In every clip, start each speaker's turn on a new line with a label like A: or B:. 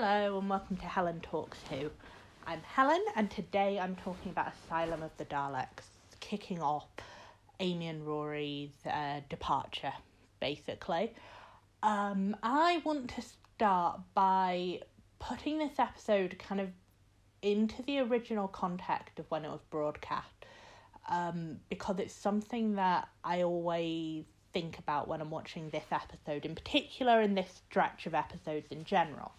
A: Hello and welcome to Helen Talks Who. I'm Helen and today I'm talking about Asylum of the Daleks, kicking off Amy and Rory's uh, departure, basically. Um, I want to start by putting this episode kind of into the original context of when it was broadcast, um, because it's something that I always think about when I'm watching this episode, in particular, in this stretch of episodes in general.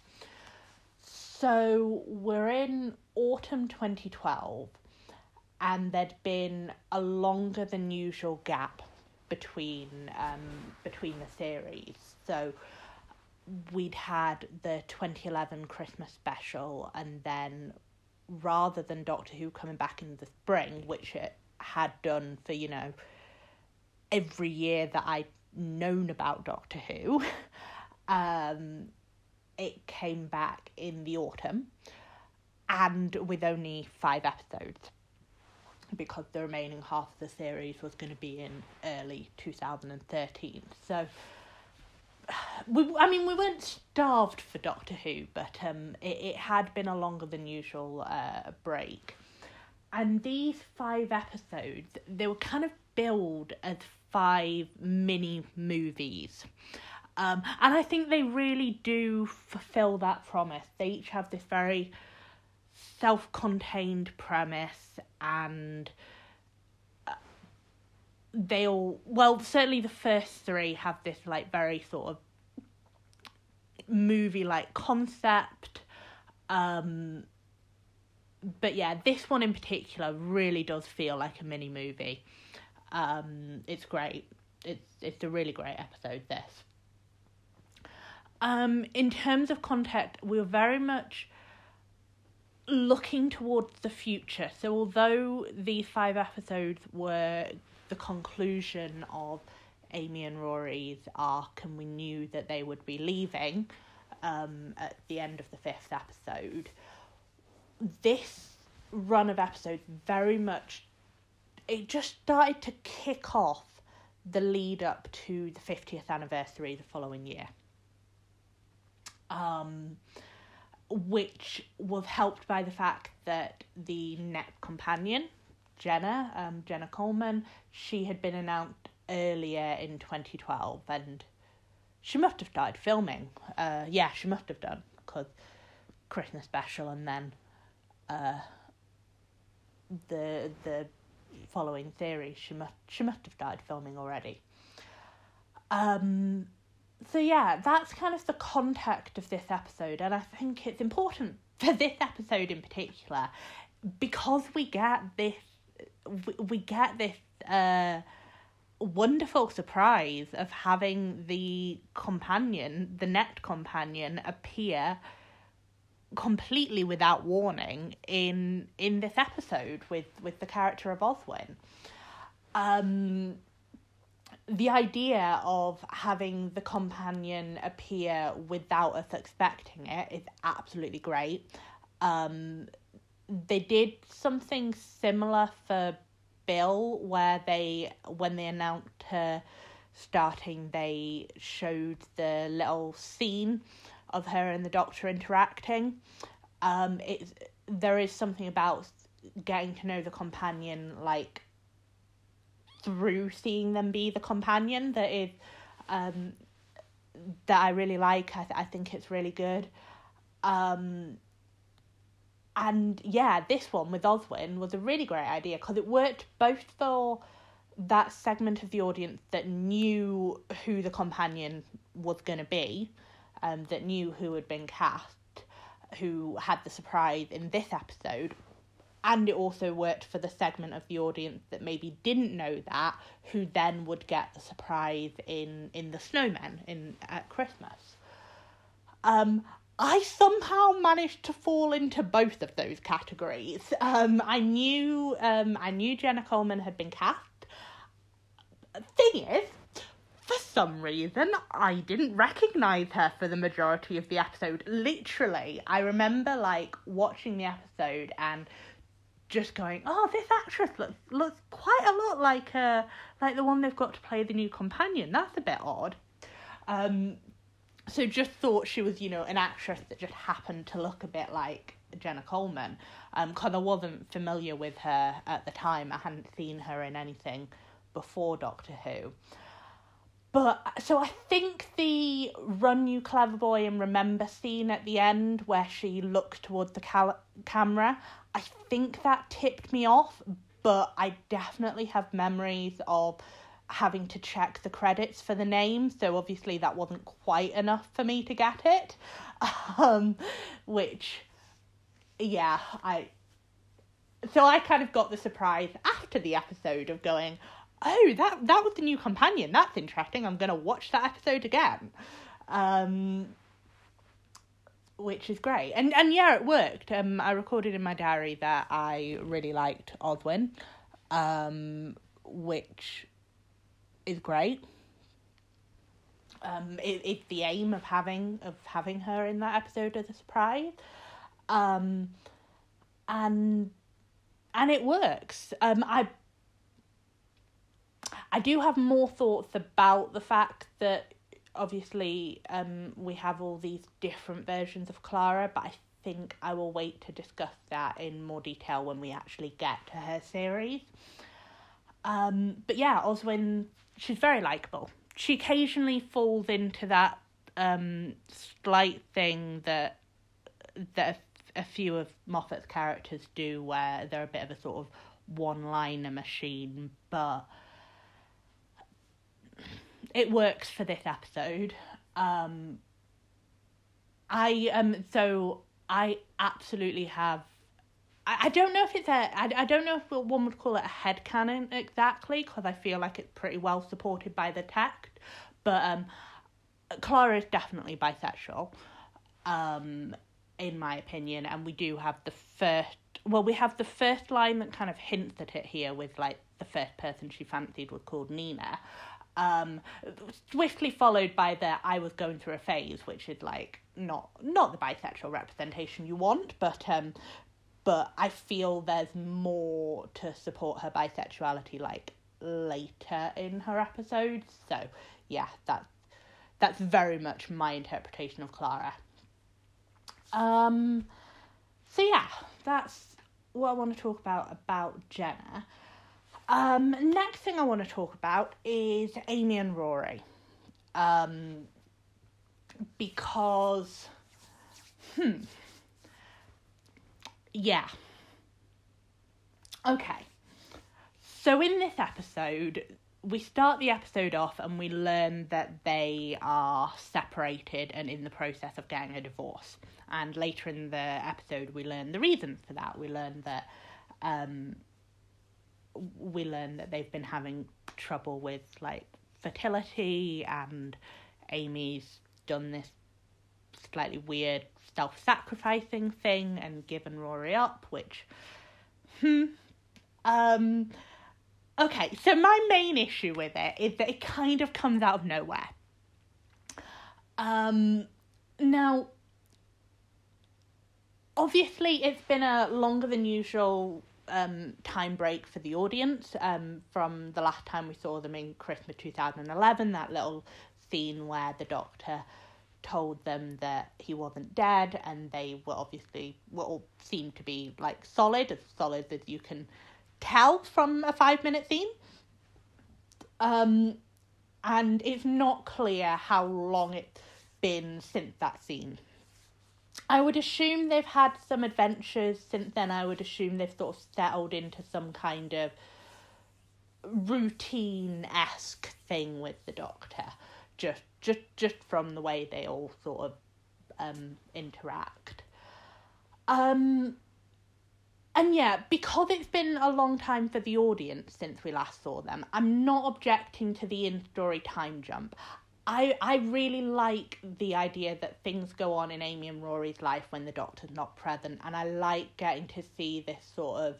A: So we're in autumn 2012, and there'd been a longer than usual gap between um, between the series. So we'd had the 2011 Christmas special, and then rather than Doctor Who coming back in the spring, which it had done for you know every year that I'd known about Doctor Who, um, it came back in the autumn and with only five episodes because the remaining half of the series was going to be in early 2013. So, we, I mean, we weren't starved for Doctor Who, but um, it, it had been a longer than usual uh, break. And these five episodes, they were kind of billed as five mini movies. Um, and I think they really do fulfill that promise. They each have this very self contained premise and uh, they all, well, certainly the first three have this like very sort of movie like concept. Um, but yeah, this one in particular really does feel like a mini movie. Um, it's great. It's it's a really great episode. This. Um, in terms of content, we are very much looking towards the future. So although these five episodes were the conclusion of Amy and Rory's arc, and we knew that they would be leaving um, at the end of the fifth episode, this run of episodes very much it just started to kick off the lead up to the 50th anniversary the following year. Um, which was helped by the fact that the net companion, Jenna, um, Jenna Coleman, she had been announced earlier in 2012 and she must have died filming. Uh, yeah, she must have done because Christmas special and then uh, the the following theory, she must she must have died filming already. Um, so yeah, that's kind of the context of this episode, and I think it's important for this episode in particular because we get this we, get this uh wonderful surprise of having the companion, the net companion, appear completely without warning in in this episode with with the character of Oswin. Um, the idea of having the companion appear without us expecting it is absolutely great. Um, they did something similar for Bill, where they when they announced her starting, they showed the little scene of her and the doctor interacting. Um, it's there is something about getting to know the companion like through seeing them be the companion that is um that I really like. I th- I think it's really good. Um and yeah, this one with Oswin was a really great idea because it worked both for that segment of the audience that knew who the companion was going to be um, that knew who had been cast, who had the surprise in this episode. And it also worked for the segment of the audience that maybe didn't know that, who then would get the surprise in in the snowmen in at Christmas. Um, I somehow managed to fall into both of those categories. Um, I knew um, I knew Jenna Coleman had been cast. Thing is, for some reason, I didn't recognize her for the majority of the episode. Literally, I remember like watching the episode and just going, "Oh, this actress looks looks quite a lot like uh like the one they've got to play the new companion. That's a bit odd." Um, so just thought she was, you know, an actress that just happened to look a bit like Jenna Coleman. Um, because I wasn't familiar with her at the time. I hadn't seen her in anything before Doctor Who. But so I think the run you clever boy and remember scene at the end where she looked towards the cal- camera, I think that tipped me off, but I definitely have memories of having to check the credits for the name, so obviously that wasn't quite enough for me to get it. Um, which, yeah, I. So I kind of got the surprise after the episode of going, oh, that that was the new companion. That's interesting. I'm gonna watch that episode again. Um, which is great. And and yeah, it worked. Um, I recorded in my diary that I really liked Oswin, um, which is great. Um, it, it's the aim of having of having her in that episode as a surprise, um, and and it works. Um, I I do have more thoughts about the fact that obviously um we have all these different versions of Clara, but I think I will wait to discuss that in more detail when we actually get to her series. Um, but yeah, Oswin she's very likable. She occasionally falls into that um, slight thing that that a, a few of Moffat's characters do, where they're a bit of a sort of one-liner machine, but it works for this episode. Um, I um so I absolutely have I, I don't know if it's a I, I don't know if one would call it a head canon exactly because I feel like it's pretty well supported by the text, but um, Clara is definitely bisexual, um, in my opinion, and we do have the first well we have the first line that kind of hints at it here with like the first person she fancied was called Nina. Um, swiftly followed by the I was going through a phase, which is like not not the bisexual representation you want, but um, but I feel there's more to support her bisexuality like later in her episodes. So yeah, that's that's very much my interpretation of Clara. Um so yeah, that's what I want to talk about about Jenna. Um next thing I want to talk about is Amy and Rory. Um because hmm yeah. Okay. So in this episode, we start the episode off and we learn that they are separated and in the process of getting a divorce. And later in the episode, we learn the reasons for that. We learn that um, we learn that they've been having trouble with like fertility, and Amy's done this slightly weird self sacrificing thing and given Rory up, which, hmm. Um, okay, so my main issue with it is that it kind of comes out of nowhere. Um, now, obviously, it's been a longer than usual um, time break for the audience um, from the last time we saw them in Christmas 2011, that little scene where the doctor told them that he wasn't dead and they were obviously all seemed to be like solid as solid as you can tell from a five minute scene. Um and it's not clear how long it's been since that scene i would assume they've had some adventures since then i would assume they've sort of settled into some kind of routine-esque thing with the doctor just just just from the way they all sort of um, interact. Um, and yeah, because it's been a long time for the audience since we last saw them, I'm not objecting to the in story time jump. I I really like the idea that things go on in Amy and Rory's life when the doctor's not present, and I like getting to see this sort of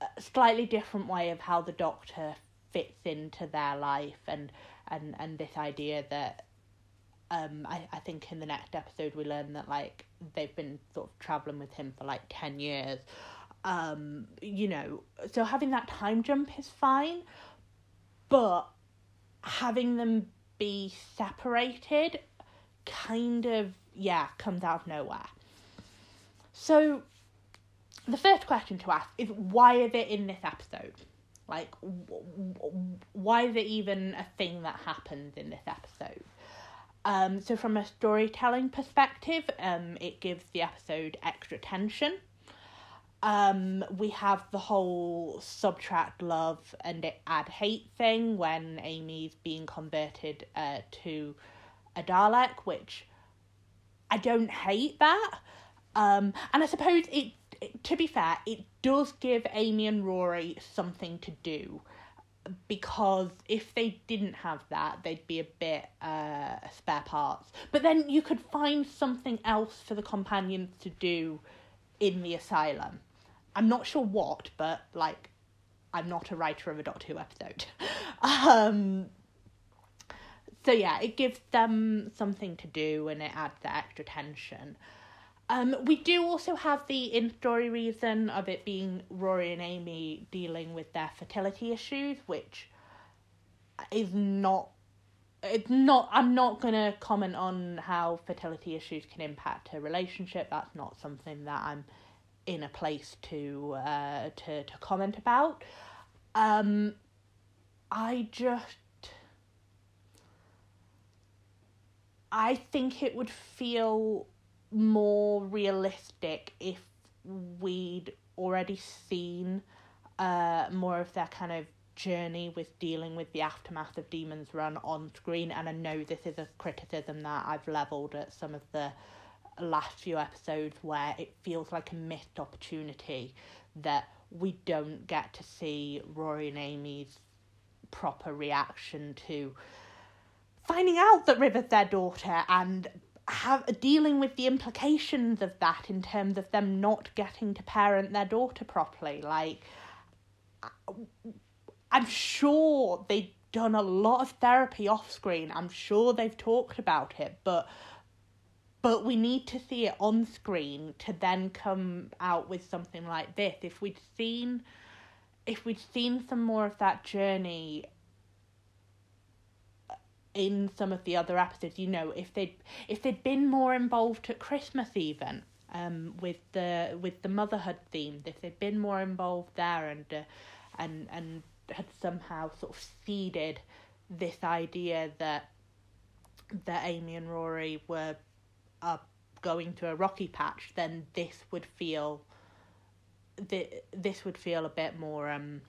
A: uh, slightly different way of how the doctor fits into their life and and and this idea that um I, I think in the next episode we learn that like they've been sort of traveling with him for like 10 years. Um you know so having that time jump is fine but having them be separated kind of yeah comes out of nowhere. So the first question to ask is why is it in this episode? Like, why is it even a thing that happens in this episode? Um, so, from a storytelling perspective, um, it gives the episode extra tension. Um, we have the whole subtract love and add hate thing when Amy's being converted uh, to a Dalek, which I don't hate that. Um, and I suppose it, it, to be fair, it does give Amy and Rory something to do because if they didn't have that, they'd be a bit uh, spare parts. But then you could find something else for the companions to do in the asylum. I'm not sure what, but like, I'm not a writer of a Doctor Who episode. um, so yeah, it gives them something to do and it adds that extra tension. Um, we do also have the in story reason of it being Rory and Amy dealing with their fertility issues, which is not. It's not. I'm not gonna comment on how fertility issues can impact a relationship. That's not something that I'm in a place to uh, to to comment about. Um, I just. I think it would feel more realistic if we'd already seen uh, more of their kind of journey with dealing with the aftermath of Demons Run on screen. And I know this is a criticism that I've levelled at some of the last few episodes where it feels like a missed opportunity that we don't get to see Rory and Amy's proper reaction to finding out that River's their daughter and have dealing with the implications of that in terms of them not getting to parent their daughter properly. Like, I'm sure they've done a lot of therapy off screen. I'm sure they've talked about it, but but we need to see it on screen to then come out with something like this. If we'd seen if we'd seen some more of that journey in some of the other episodes, you know, if they'd if they'd been more involved at Christmas even, um, with the with the motherhood theme, if they'd been more involved there and uh, and and had somehow sort of seeded this idea that that Amy and Rory were uh, going to a rocky patch, then this would feel th- this would feel a bit more um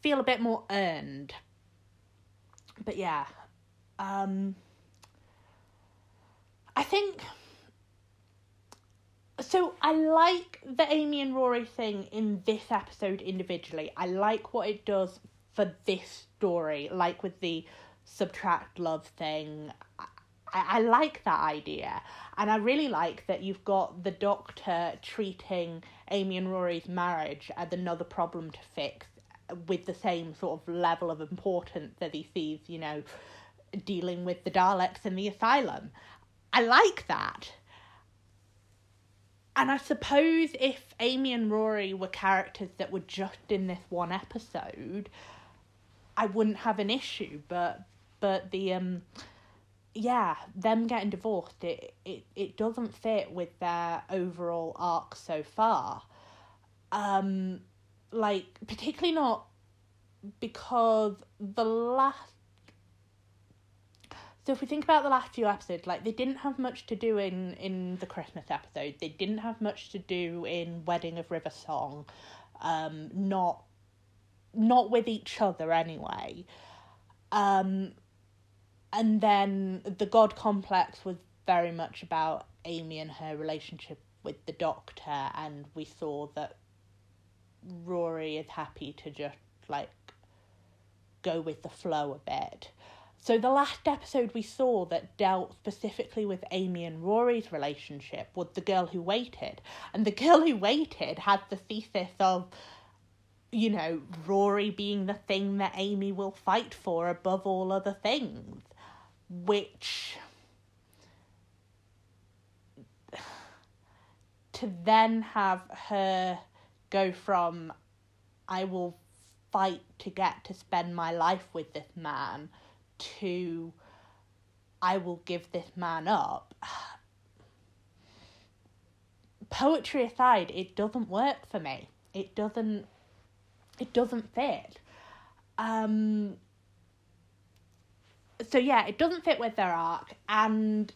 A: feel a bit more earned. But yeah, um, I think. So I like the Amy and Rory thing in this episode individually. I like what it does for this story, like with the subtract love thing. I, I like that idea. And I really like that you've got the doctor treating Amy and Rory's marriage as another problem to fix with the same sort of level of importance that he sees, you know, dealing with the Daleks in the asylum. I like that. And I suppose if Amy and Rory were characters that were just in this one episode, I wouldn't have an issue. But but the um yeah, them getting divorced, it, it, it doesn't fit with their overall arc so far. Um like particularly not because the last so if we think about the last few episodes, like they didn't have much to do in in the Christmas episode. They didn't have much to do in Wedding of River Song. Um, not not with each other anyway. Um, and then the God Complex was very much about Amy and her relationship with the Doctor, and we saw that Rory is happy to just like go with the flow a bit. So, the last episode we saw that dealt specifically with Amy and Rory's relationship was The Girl Who Waited. And The Girl Who Waited had the thesis of, you know, Rory being the thing that Amy will fight for above all other things. Which. To then have her go from, I will fight to get to spend my life with this man to I will give this man up. Poetry aside, it doesn't work for me. It doesn't it doesn't fit. Um so yeah, it doesn't fit with their arc and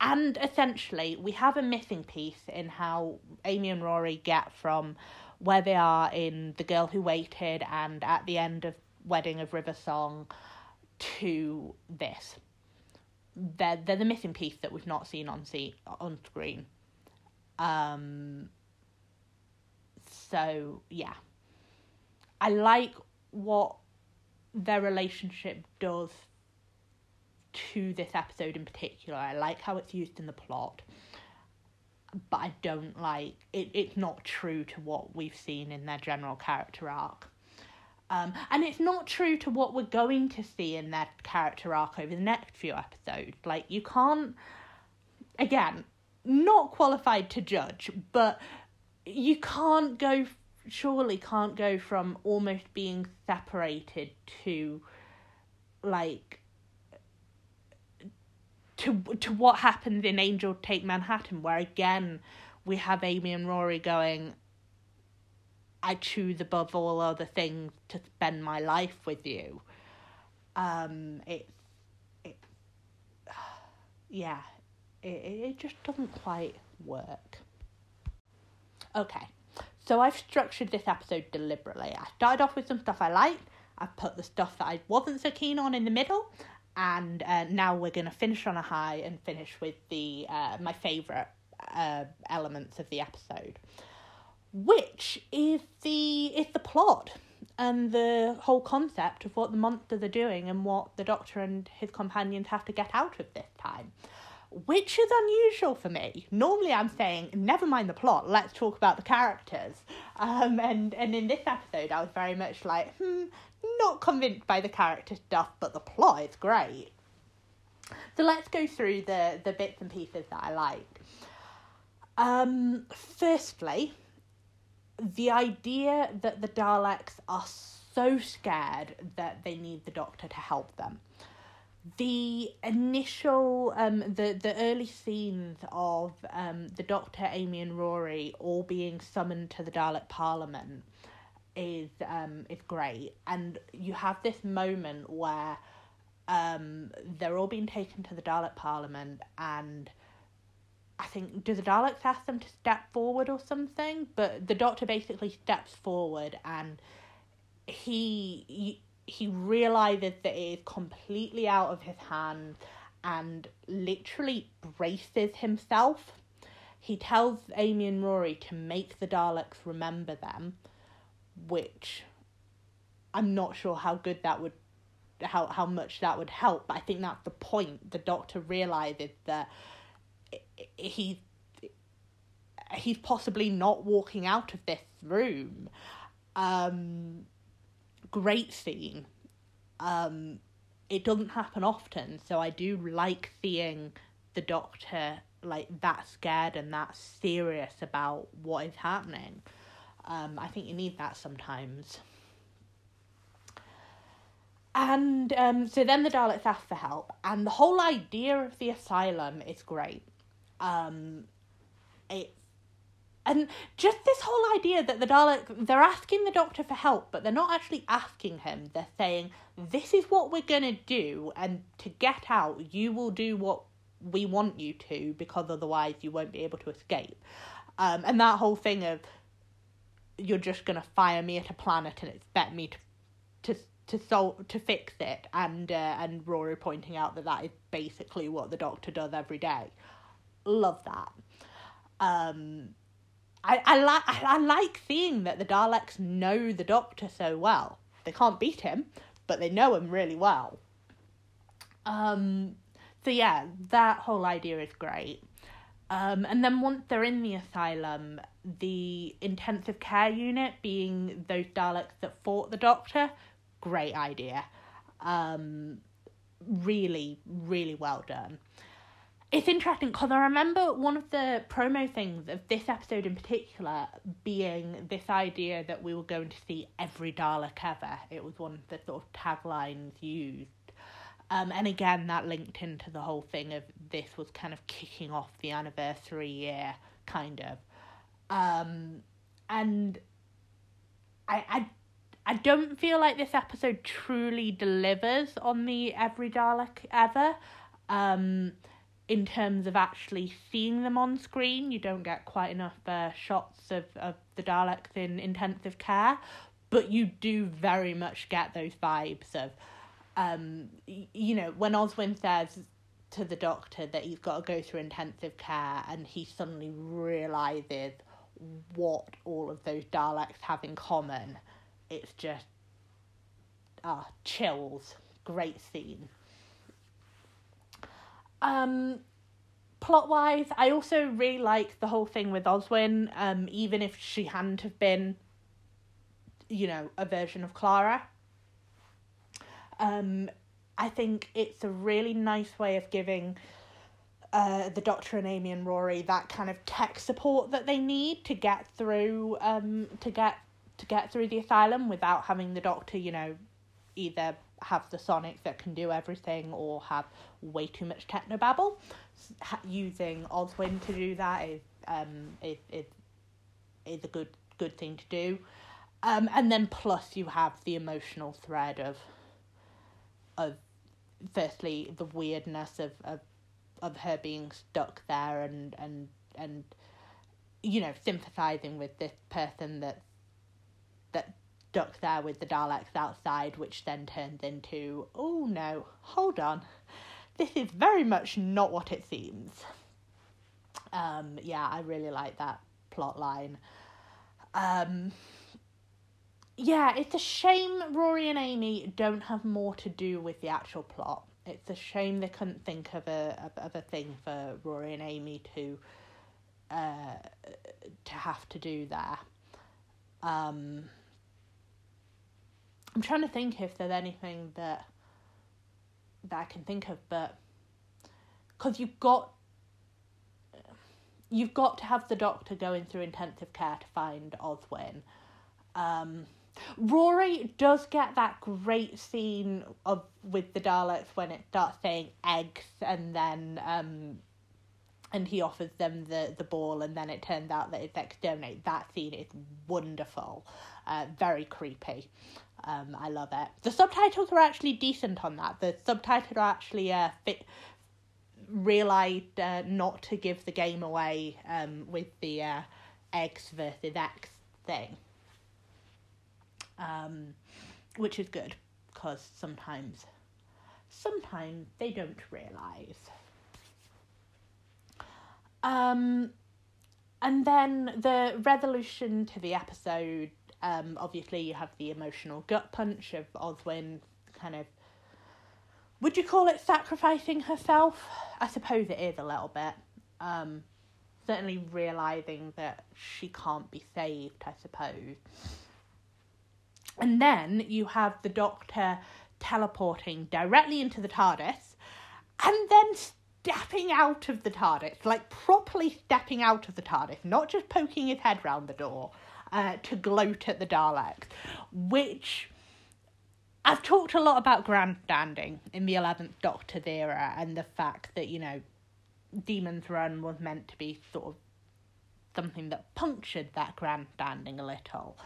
A: and essentially we have a missing piece in how Amy and Rory get from where they are in The Girl Who Waited and at the end of Wedding of River Song to this. They're they're the missing piece that we've not seen on see on screen. Um so yeah. I like what their relationship does to this episode in particular. I like how it's used in the plot, but I don't like it. It's not true to what we've seen in their general character arc. Um, and it's not true to what we're going to see in their character arc over the next few episodes. Like, you can't, again, not qualified to judge, but you can't go, surely can't go from almost being separated to, like, to to what happens in Angel Take Manhattan, where again we have Amy and Rory going, I choose above all other things to spend my life with you. Um, it's it, yeah, it it just doesn't quite work. Okay, so I've structured this episode deliberately. I started off with some stuff I liked. I've put the stuff that I wasn't so keen on in the middle, and uh, now we're going to finish on a high and finish with the uh, my favorite uh, elements of the episode which is the is the plot and the whole concept of what the monsters are doing and what the doctor and his companions have to get out of this time which is unusual for me. Normally, I'm saying, never mind the plot, let's talk about the characters. Um, and, and in this episode, I was very much like, hmm, not convinced by the character stuff, but the plot is great. So let's go through the, the bits and pieces that I like. Um, firstly, the idea that the Daleks are so scared that they need the Doctor to help them the initial um the the early scenes of um the doctor amy and rory all being summoned to the dalek parliament is um is great and you have this moment where um they're all being taken to the dalek parliament and I think do the Daleks ask them to step forward or something? But the Doctor basically steps forward and he he realizes that it is completely out of his hands and literally braces himself. He tells Amy and Rory to make the Daleks remember them, which I'm not sure how good that would how how much that would help, but I think that's the point. The doctor realizes that he he's possibly not walking out of this room. Um great scene. Um, it doesn't happen often, so I do like seeing the doctor like that scared and that serious about what is happening. Um, I think you need that sometimes. And um, so then the Daleks ask for help, and the whole idea of the asylum is great. Um, it and just this whole idea that the Dalek, they're asking the doctor for help, but they're not actually asking him. They're saying, this is what we're going to do, and to get out, you will do what we want you to, because otherwise you won't be able to escape. Um, and that whole thing of, you're just going to fire me at a planet and expect me to to to solve to fix it and uh, and Rory pointing out that that is basically what the doctor does every day love that um I, I like I, I like seeing that the Daleks know the Doctor so well. They can't beat him, but they know him really well. Um, so yeah, that whole idea is great. Um, and then once they're in the asylum, the intensive care unit being those Daleks that fought the Doctor, great idea. Um, really, really well done it's interesting because I remember one of the promo things of this episode in particular being this idea that we were going to see every Dalek ever. It was one of the sort of taglines used. Um, and again, that linked into the whole thing of this was kind of kicking off the anniversary year, kind of. Um, and I, I, I don't feel like this episode truly delivers on the every Dalek ever. Um, in terms of actually seeing them on screen, you don't get quite enough uh, shots of, of the Daleks in intensive care, but you do very much get those vibes of, um, you know, when Oswin says to the doctor that he's got to go through intensive care and he suddenly realizes what all of those Daleks have in common, it's just, ah, chills. Great scene. Um, plot wise, I also really like the whole thing with Oswin. Um, even if she hadn't have been, you know, a version of Clara. Um, I think it's a really nice way of giving uh, the Doctor and Amy and Rory that kind of tech support that they need to get through um to get to get through the asylum without having the Doctor, you know, either have the Sonic that can do everything or have way too much technobabble. Using Oswin to do that is um is is, is a good good thing to do. Um, and then plus you have the emotional thread of of firstly the weirdness of, of of her being stuck there and and and you know sympathizing with this person that that stuck there with the Daleks outside, which then turns into oh no, hold on, this is very much not what it seems. Um, yeah, I really like that plot line. Um, yeah, it's a shame Rory and Amy don't have more to do with the actual plot. It's a shame they couldn't think of a of, a thing for Rory and Amy to uh to have to do there. Um, I'm trying to think if there's anything that that I can think of, but because you've got you've got to have the doctor going through intensive care to find Oswin. Um, Rory does get that great scene of with the Daleks when it starts saying eggs and then um, and he offers them the, the ball and then it turns out that it's exterminate. That scene is wonderful, uh, very creepy. Um, I love it. The subtitles are actually decent on that. The subtitles are actually uh, fit, realized uh, not to give the game away um, with the uh, X versus X thing, um, which is good because sometimes, sometimes they don't realize. Um, and then the resolution to the episode um, obviously, you have the emotional gut punch of Oswin kind of. Would you call it sacrificing herself? I suppose it is a little bit. Um, certainly realizing that she can't be saved, I suppose. And then you have the Doctor teleporting directly into the TARDIS and then stepping out of the TARDIS, like properly stepping out of the TARDIS, not just poking his head round the door uh, to gloat at the Daleks, which I've talked a lot about grandstanding in the 11th Doctor's era and the fact that, you know, Demon's Run was meant to be sort of something that punctured that grandstanding a little.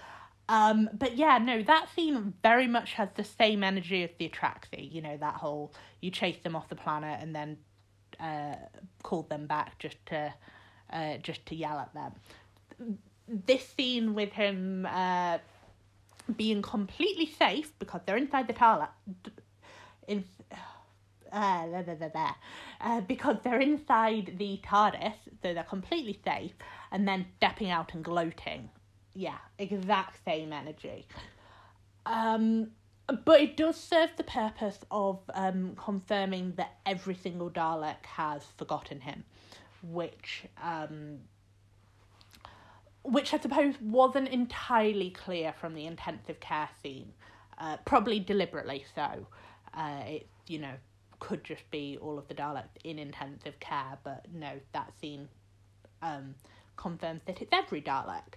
A: Um, but yeah, no, that scene very much has the same energy as the Atraxi. You know, that whole you chase them off the planet and then uh, call them back just to uh, just to yell at them this scene with him uh, being completely safe because they're inside the toilet. In, uh, blah, blah, blah, uh, because they're inside the TARDIS, so they're completely safe, and then stepping out and gloating. Yeah, exact same energy. Um, but it does serve the purpose of um, confirming that every single Dalek has forgotten him, which um, which I suppose wasn't entirely clear from the intensive care scene, uh, probably deliberately so. Uh, it you know could just be all of the Daleks in intensive care, but no, that scene um, confirms that it's every Dalek.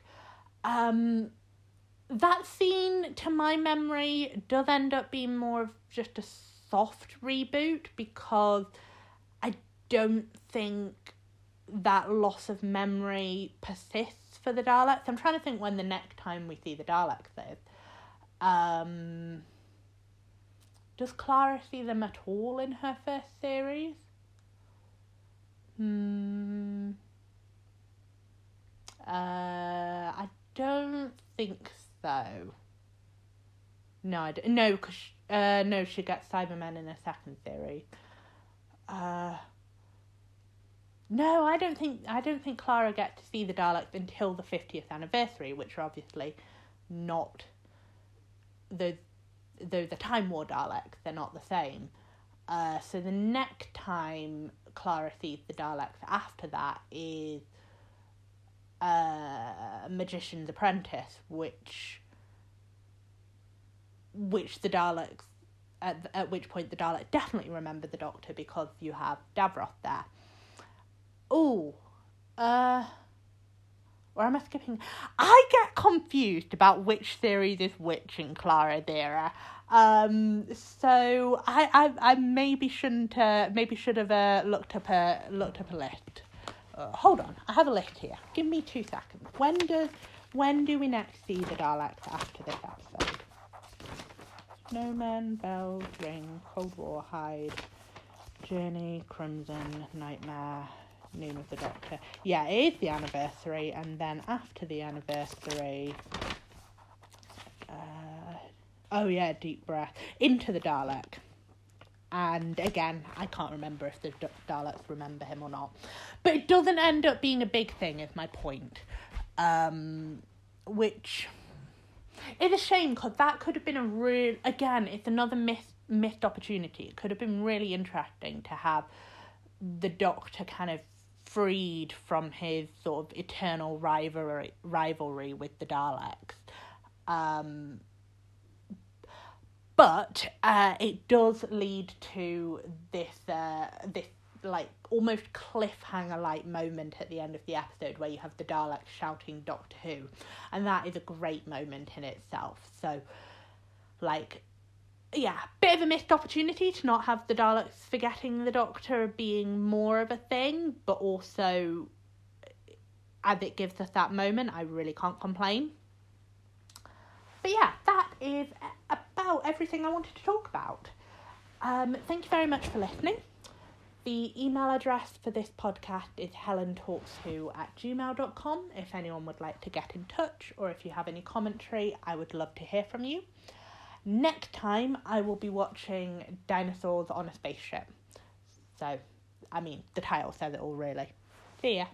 A: Um, that scene, to my memory, does end up being more of just a soft reboot because I don't think that loss of memory persists for the Daleks. I'm trying to think when the next time we see the Daleks is. Um, does Clara see them at all in her first series? Hmm. Uh, I don't think so. No, I don't, no, cause uh, no, she gets Cybermen in a second series. Uh, no, I don't think I don't think Clara gets to see the Daleks until the fiftieth anniversary, which are obviously not the though the Time War Daleks, they're not the same. Uh, so the next time Clara sees the Daleks after that is uh, Magician's Apprentice, which which the Daleks at at which point the Daleks definitely remember the Doctor because you have Davros there. Oh, uh, or am I skipping? I get confused about which series is which in Clara era. Um, so I, I, I maybe shouldn't, uh, maybe should have uh, looked up a looked up a list. Uh, hold on, I have a list here. Give me two seconds. When does when do we next see the Daleks after this episode? Snowman, Bells, Ring, Cold War, hide, Journey, Crimson, Nightmare, Name of the Doctor. Yeah, it is the anniversary, and then after the anniversary, uh, oh yeah, deep breath into the Dalek. And again, I can't remember if the D- Daleks remember him or not, but it doesn't end up being a big thing. Is my point, um, which it's a shame because that could have been a real. Again, it's another missed missed opportunity. It could have been really interesting to have the Doctor kind of freed from his sort of eternal rivalry rivalry with the Daleks. Um, but uh, it does lead to this uh, this like almost cliffhanger like moment at the end of the episode where you have the Daleks shouting Doctor Who, and that is a great moment in itself. So, like, yeah, bit of a missed opportunity to not have the Daleks forgetting the Doctor being more of a thing, but also as it gives us that moment, I really can't complain. But yeah, that is about everything I wanted to talk about. Um, thank you very much for listening. The email address for this podcast is helentalkswho at gmail.com if anyone would like to get in touch or if you have any commentary, I would love to hear from you. Next time, I will be watching Dinosaurs on a Spaceship. So, I mean, the title says it all really. See ya.